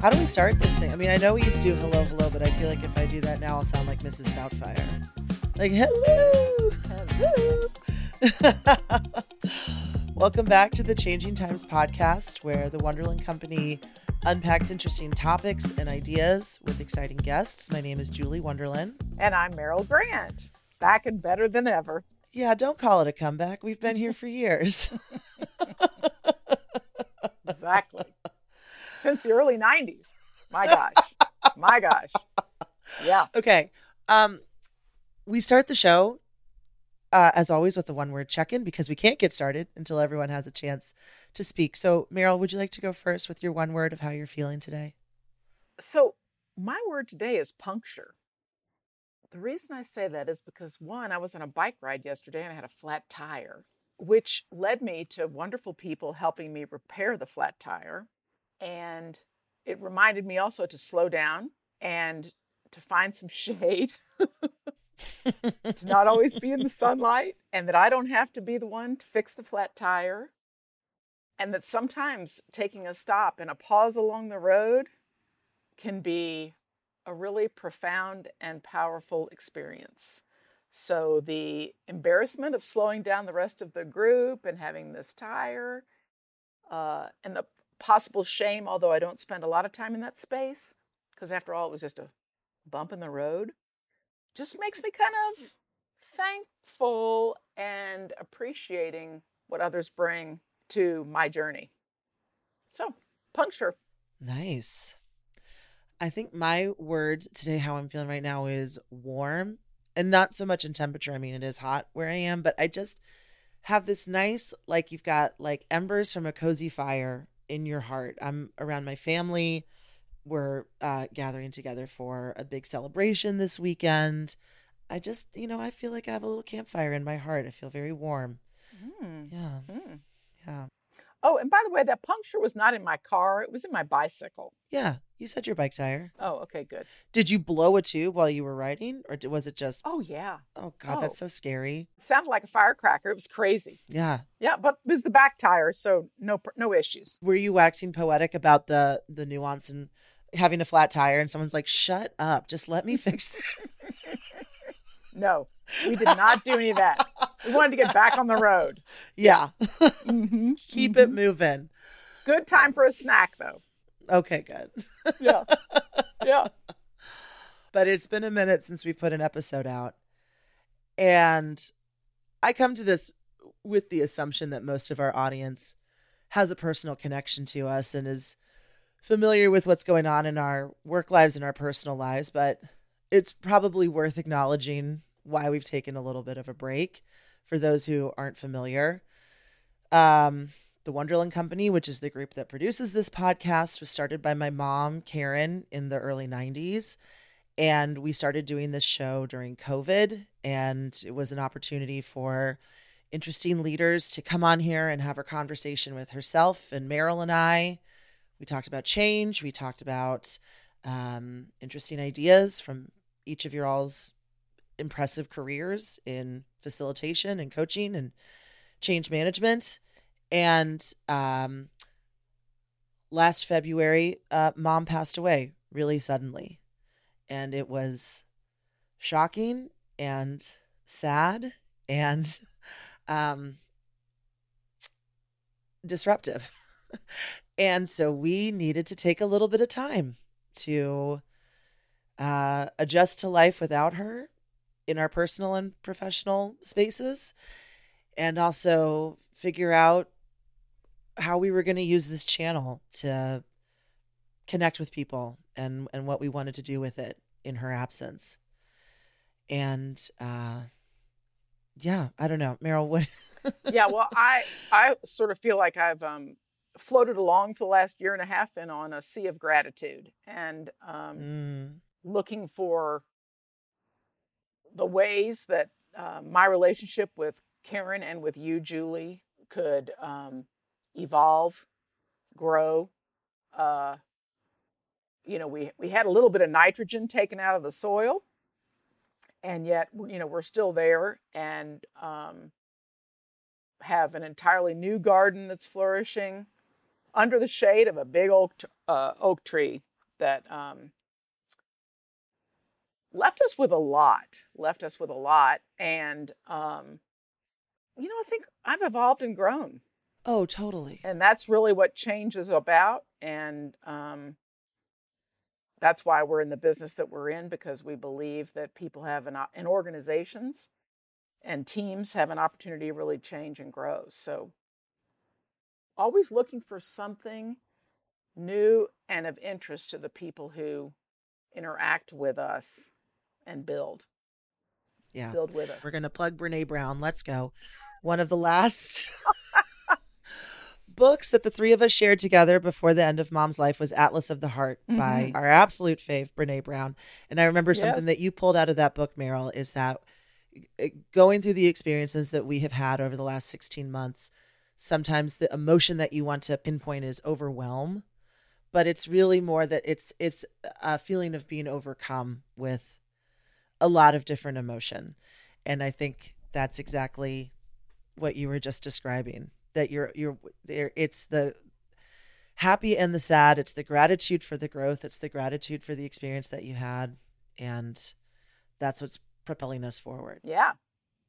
How do we start this thing? I mean, I know we used to do hello, hello, but I feel like if I do that now, I'll sound like Mrs. Doubtfire. Like, hello, hello. Welcome back to the Changing Times podcast, where the Wunderlin Company unpacks interesting topics and ideas with exciting guests. My name is Julie Wunderlin. And I'm Merrell Grant, back and better than ever. Yeah, don't call it a comeback. We've been here for years. Exactly. Since the early 90s. My gosh. My gosh. Yeah. okay. Um, we start the show, uh, as always, with the one word check in because we can't get started until everyone has a chance to speak. So, Merrell, would you like to go first with your one word of how you're feeling today? So, my word today is puncture. The reason I say that is because one, I was on a bike ride yesterday and I had a flat tire, which led me to wonderful people helping me repair the flat tire. And it reminded me also to slow down and to find some shade, to not always be in the sunlight, and that I don't have to be the one to fix the flat tire. And that sometimes taking a stop and a pause along the road can be a really profound and powerful experience. So, the embarrassment of slowing down the rest of the group and having this tire, uh, and the possible shame, although I don't spend a lot of time in that space, because after all, it was just a bump in the road, just makes me kind of thankful and appreciating what others bring to my journey. So, puncture. Nice. I think my word today, how I'm feeling right now, is warm and not so much in temperature. I mean, it is hot where I am, but I just have this nice, like, you've got like embers from a cozy fire in your heart. I'm around my family. We're uh, gathering together for a big celebration this weekend. I just, you know, I feel like I have a little campfire in my heart. I feel very warm. Mm. Yeah. Mm. Yeah. Oh, and by the way, that puncture was not in my car, it was in my bicycle. Yeah. You said your bike tire. Oh, okay, good. Did you blow a tube while you were riding or was it just, Oh, yeah. oh God, that's oh. so scary. It sounded like a firecracker. It was crazy. Yeah. Yeah, but it was the back tire, so no no issues. Were you waxing poetic about the the nuance and having a flat tire and someone's like, shut up, just let me fix it. No, we did not do any of that. We wanted to get back on the road. yeah. Mm-hmm. Keep it moving. Good time for a snack, though. Okay, good. Yeah. Yeah. But it's been a minute since we put an episode out. And I come to this with the assumption that most of our audience has a personal connection to us and is familiar with what's going on in our work lives and our personal lives. But it's probably worth acknowledging why we've taken a little bit of a break for those who aren't familiar. Um, the Wunderlin Company, which is the group that produces this podcast, was started by my mom, Karen, in the early 90s. And we started doing this show during COVID. And it was an opportunity for interesting leaders to come on here and have a conversation with herself and Meryl and I. We talked about change. We talked about um, interesting ideas from each of your all's impressive careers in facilitation and coaching and change management. And um, last February, uh, mom passed away really suddenly. And it was shocking and sad and um, disruptive. and so we needed to take a little bit of time to uh, adjust to life without her in our personal and professional spaces and also figure out how we were going to use this channel to connect with people and and what we wanted to do with it in her absence and uh yeah i don't know merrell what Yeah. Well, I I sort of feel like I've um, floated along for the last year and a half and on a sea of gratitude and um, Mm, looking for the ways that uh, my relationship with Karen and with you, Julie, could um, evolve, grow. Uh, you know, we we had a little bit of nitrogen taken out of the soil, and yet you know we're still there and um, have an entirely new garden that's flourishing under the shade of a big oak uh, oak tree that um, left us with a lot left us with a lot and um, you know i think i've evolved and grown. Oh, totally. and that's really what change is about and um, that's why we're in the business that we're in because we believe that people have an and organizations and teams have an opportunity to really change and grow. So always looking for something new and of interest to the people who interact with us and build Yeah. build with us We're going to plug Brene Brown. Let's go. One of the last books that the three of us shared together before the end of mom's life was Atlas of the Heart by Mhm. our absolute fave, Brene Brown. And I remember something Yes. that you pulled out of that book, Merrell, is that uh, going through the experiences that we have had over the last 16 months, sometimes the emotion that you want to pinpoint is overwhelm, but it's really more that it's it's a feeling of being overcome with a lot of different emotion. And I think that's exactly what you were just describing. That you're you're there it's the happy and the sad. It's the gratitude for the growth. It's the gratitude for the experience that you had. And that's what's propelling us forward. yeah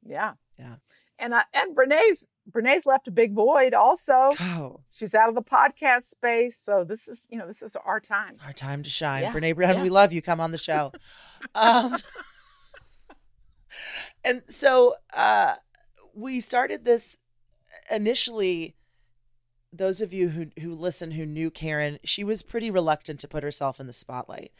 yeah Yeah. and I, and brene's brene's left a big void also Oh, she's out of the podcast space so this is you know this is our time our time to shine. Yeah, Brene Brown, yeah. we love you. Come on the show. um, and so uh, we started this initially. Those of you who who listen who knew Karen, she was pretty reluctant to put herself in the spotlight,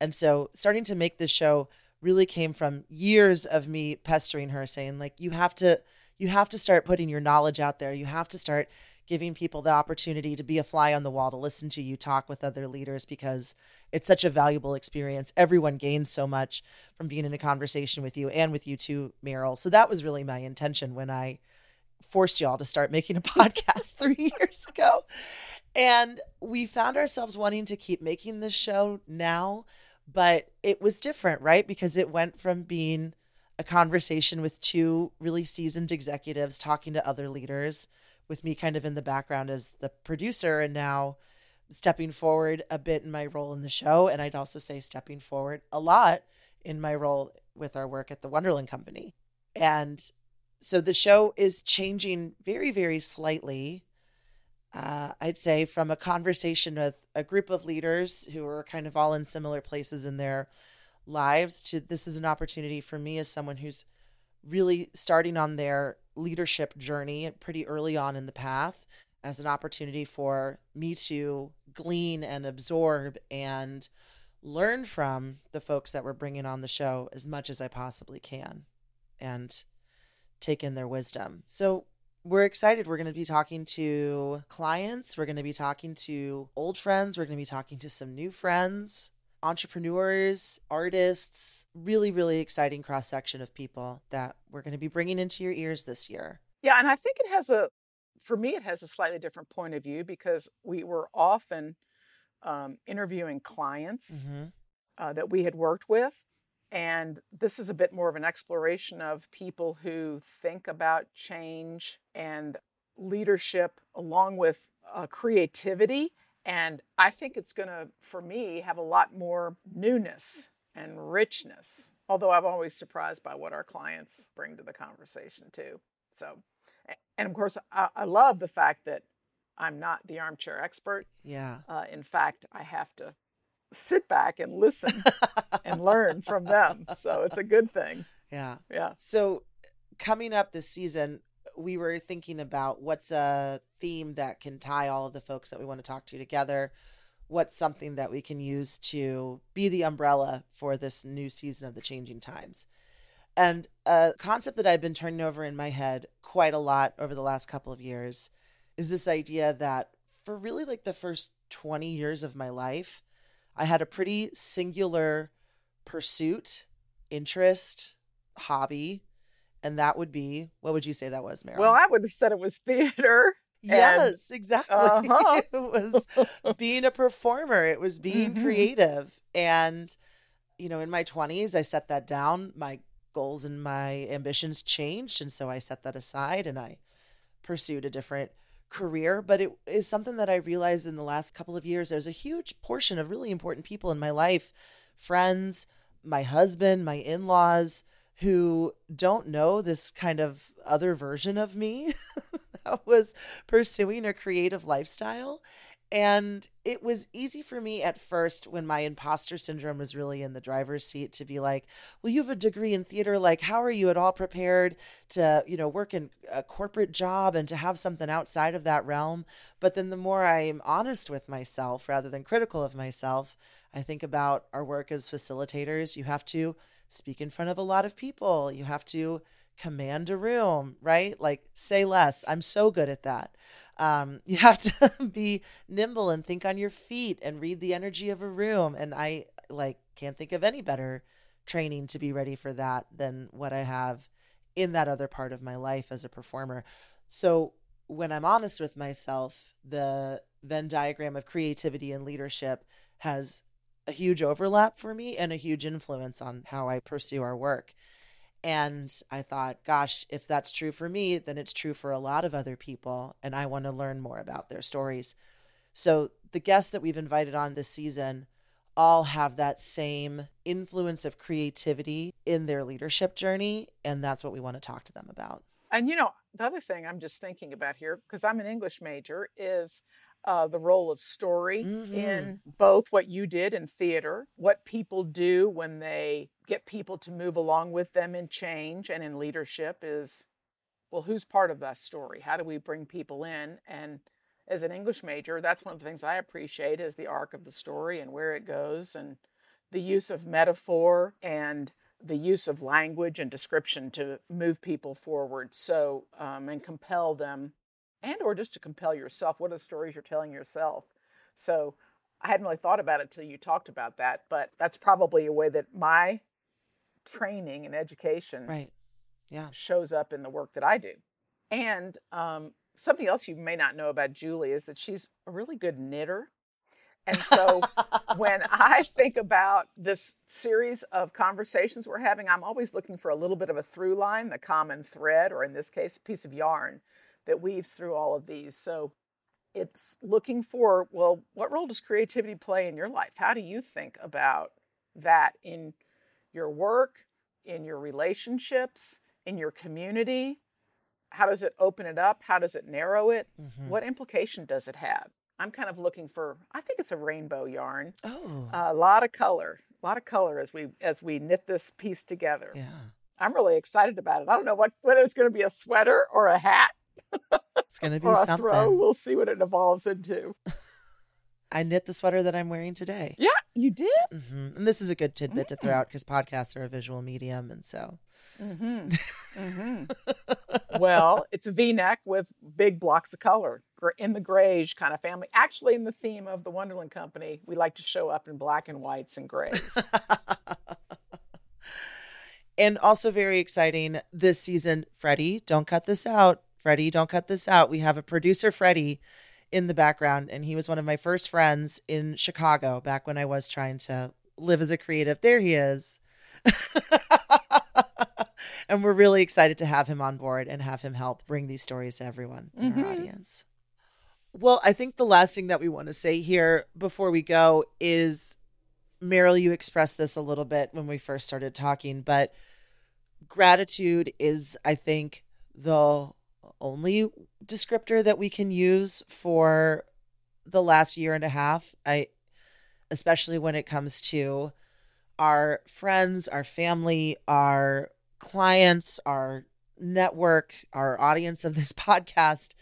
and so starting to make this show really came from years of me pestering her, saying like, "You have to, you have to start putting your knowledge out there. You have to start." Giving people the opportunity to be a fly on the wall to listen to you talk with other leaders because it's such a valuable experience. Everyone gains so much from being in a conversation with you and with you too, Merrell. So that was really my intention when I forced y'all to start making a podcast three years ago. And we found ourselves wanting to keep making this show now, but it was different, right? Because it went from being a conversation with two really seasoned executives talking to other leaders with me kind of in the background as the producer and now stepping forward a bit in my role in the show and I'd also say stepping forward a lot in my role with our work at the Wunderlin Company. And so the show is changing very very slightly. Uh, I'd say from a conversation with a group of leaders who are kind of all in similar places in their lives to this is an opportunity for me as someone who's really starting on their leadership journey pretty early on in the path as an opportunity for me to glean and absorb and learn from the folks that we're bringing on the show as much as I possibly can and take in their wisdom. So we're excited. We're going to be talking to clients. We're going to be talking to old friends. We're going to be talking to some new friends, entrepreneurs, artists, really, really exciting cross section of people that we're going to be bringing into your ears this year. Yeah, and I think it has a, for me, it has a slightly different point of view because we were often um, interviewing clients hmm uh, that we had worked with. And this is a bit more of an exploration of people who think about change and leadership along with uh, creativity. And I think it's going to, for me, have a lot more newness and richness. Although I'm always surprised by what our clients bring to the conversation, too. So, and of course, I, I love the fact that I'm not the armchair expert. Yeah. Uh, in fact, I have to sit back and listen and learn from them. So it's a good thing. Yeah. Yeah. So coming up this season, we were thinking about what's a theme that can tie all of the folks that we want to talk to together. What's something that we can use to be the umbrella for this new season of the changing times? And a concept that I've been turning over in my head quite a lot over the last couple of years is this idea that for really like the first 20 years of my life, I had a pretty singular pursuit, interest, hobby, and that would be what would you say that was, Merrell? Well, I would have said it was theater. yes, exactly. Uh-huh. it was being a performer. It was being Mhm. creative, and you know, in my twenties, I set that down. My goals and my ambitions changed. And so I set that aside and I pursued a different career. But it is something that I realized in the last couple of years. There's a huge portion of really important people in my life friends, my husband, my in laws who don't know this kind of other version of me that was pursuing a creative lifestyle. And it was easy for me at first when my imposter syndrome was really in the driver's seat to be like, well, you have a degree in theater. Like, how are you at all prepared to, you know, work in a corporate job and to have something outside of that realm? But then the more I'm honest with myself rather than critical of myself, I think about our work as facilitators. You have to speak in front of a lot of people, you have to command a room, right? Like, say less. I'm so good at that. Um, you have to be nimble and think on your feet and read the energy of a room. And I like can't think of any better training to be ready for that than what I have in that other part of my life as a performer. So when I'm honest with myself, the Venn diagram of creativity and leadership has a huge overlap for me and a huge influence on how I pursue our work. And I thought, gosh, if that's true for me, then it's true for a lot of other people. And I want to learn more about their stories. So the guests that we've invited on this season all have that same influence of creativity in their leadership journey. And that's what we want to talk to them about. And you know, the other thing I'm just thinking about here, because I'm an English major, is uh, the role of story Mhm. in both what you did in theater, what people do when they get people to move along with them in change and in leadership is, well, who's part of that story? How do we bring people in? And as an English major, that's one of the things I appreciate is the arc of the story and where it goes and the use of metaphor and the use of language and description to move people forward so um, and compel them and or just to compel yourself what are the stories you're telling yourself so i hadn't really thought about it till you talked about that but that's probably a way that my training and education Right. Yeah. shows up in the work that i do and um, something else you may not know about julie is that she's a really good knitter and so when I think about this series of conversations we're having, I'm always looking for a little bit of a through line, the common thread, or in this case, a piece of yarn that weaves through all of these. So it's looking for, well, what role does creativity play in your life? How do you think about that in your work, in your relationships, in your community? How does it open it up? How does it narrow it? Mhm. What implication does it have? I'm kind of looking for, I think it's a rainbow yarn Oh. a lot of color a lot of color as we as we knit this piece together yeah. i'm really excited about it i don't know what whether it's going to be a sweater or a hat It's going to be or something. throw we'll see what it evolves into I knit the sweater that I'm wearing today. yeah you did hmm And this is a good tidbit to Mm. throw out because podcasts are a visual medium. And so, mm-hmm. Mm-hmm. well it's a v-neck with big blocks of color in the grayish kind of family actually in the theme of the wunderlin company we like to show up in black and whites and grays and also very exciting this season, Freddie, don't cut this out. Freddie, don't cut this out. We have a producer, Freddie, in the background, and he was one of my first friends in Chicago back when I was trying to live as a creative. There he is. and we're really excited to have him on board and have him help bring these stories to everyone in our Mhm. audience. Well, I think the last thing that we want to say here before we go is Merrell, you expressed this a little bit when we first started talking, but gratitude is, I think, the only descriptor that we can use for the last year and a half. I, especially when it comes to our friends, our family, our clients, our network, our audience of this podcast.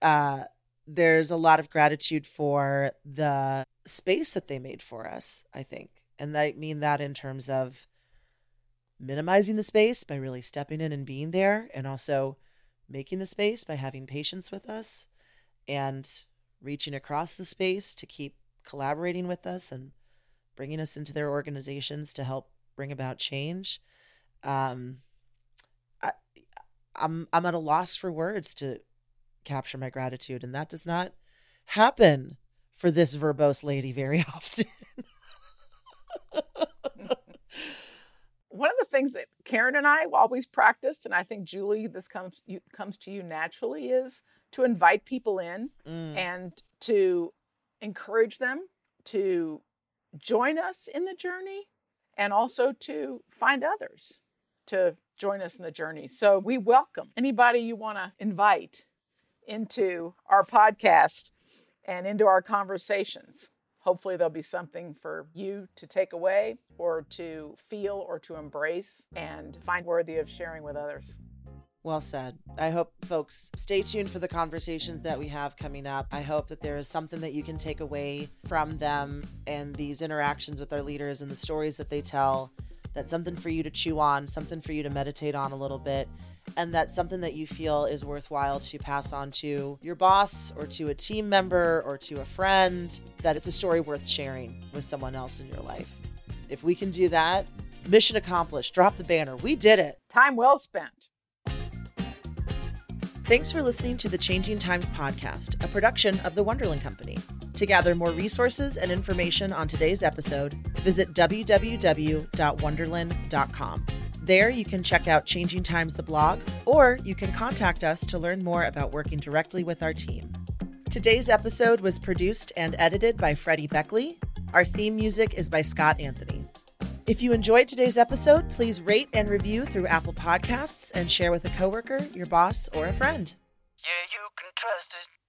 Uh, there's a lot of gratitude for the space that they made for us, I think. And I mean that in terms of minimizing the space by really stepping in and being there, and also making the space by having patience with us and reaching across the space to keep collaborating with us and bringing us into their organizations to help bring about change. Um, I, I'm I'm at a loss for words to capture my gratitude, and that does not happen for this verbose lady very often. one of the things that Karen and I always practiced, and I think Julie, this comes you, comes to you naturally, is to invite people in Mm. and to encourage them to join us in the journey and also to find others to join us in the journey. So we welcome anybody you want to invite into our podcast and into our conversations. Hopefully, there'll be something for you to take away or to feel or to embrace and find worthy of sharing with others. Well said. I hope folks stay tuned for the conversations that we have coming up. I hope that there is something that you can take away from them and these interactions with our leaders and the stories that they tell. That's something for you to chew on, something for you to meditate on a little bit, and that's something that you feel is worthwhile to pass on to your boss or to a team member or to a friend, that it's a story worth sharing with someone else in your life. If we can do that, mission accomplished. Drop the banner. We did it. Time well spent. Thanks for listening to the Changing Times podcast, a production of the Wunderlin Company. To gather more resources and information on today's episode, visit www.wunderlin.com. There, you can check out Changing Times the blog, or you can contact us to learn more about working directly with our team. Today's episode was produced and edited by Freddie Beckley. Our theme music is by Scott Anthony. If you enjoyed today's episode, please rate and review through Apple Podcasts and share with a coworker, your boss, or a friend. Yeah, you can trust it.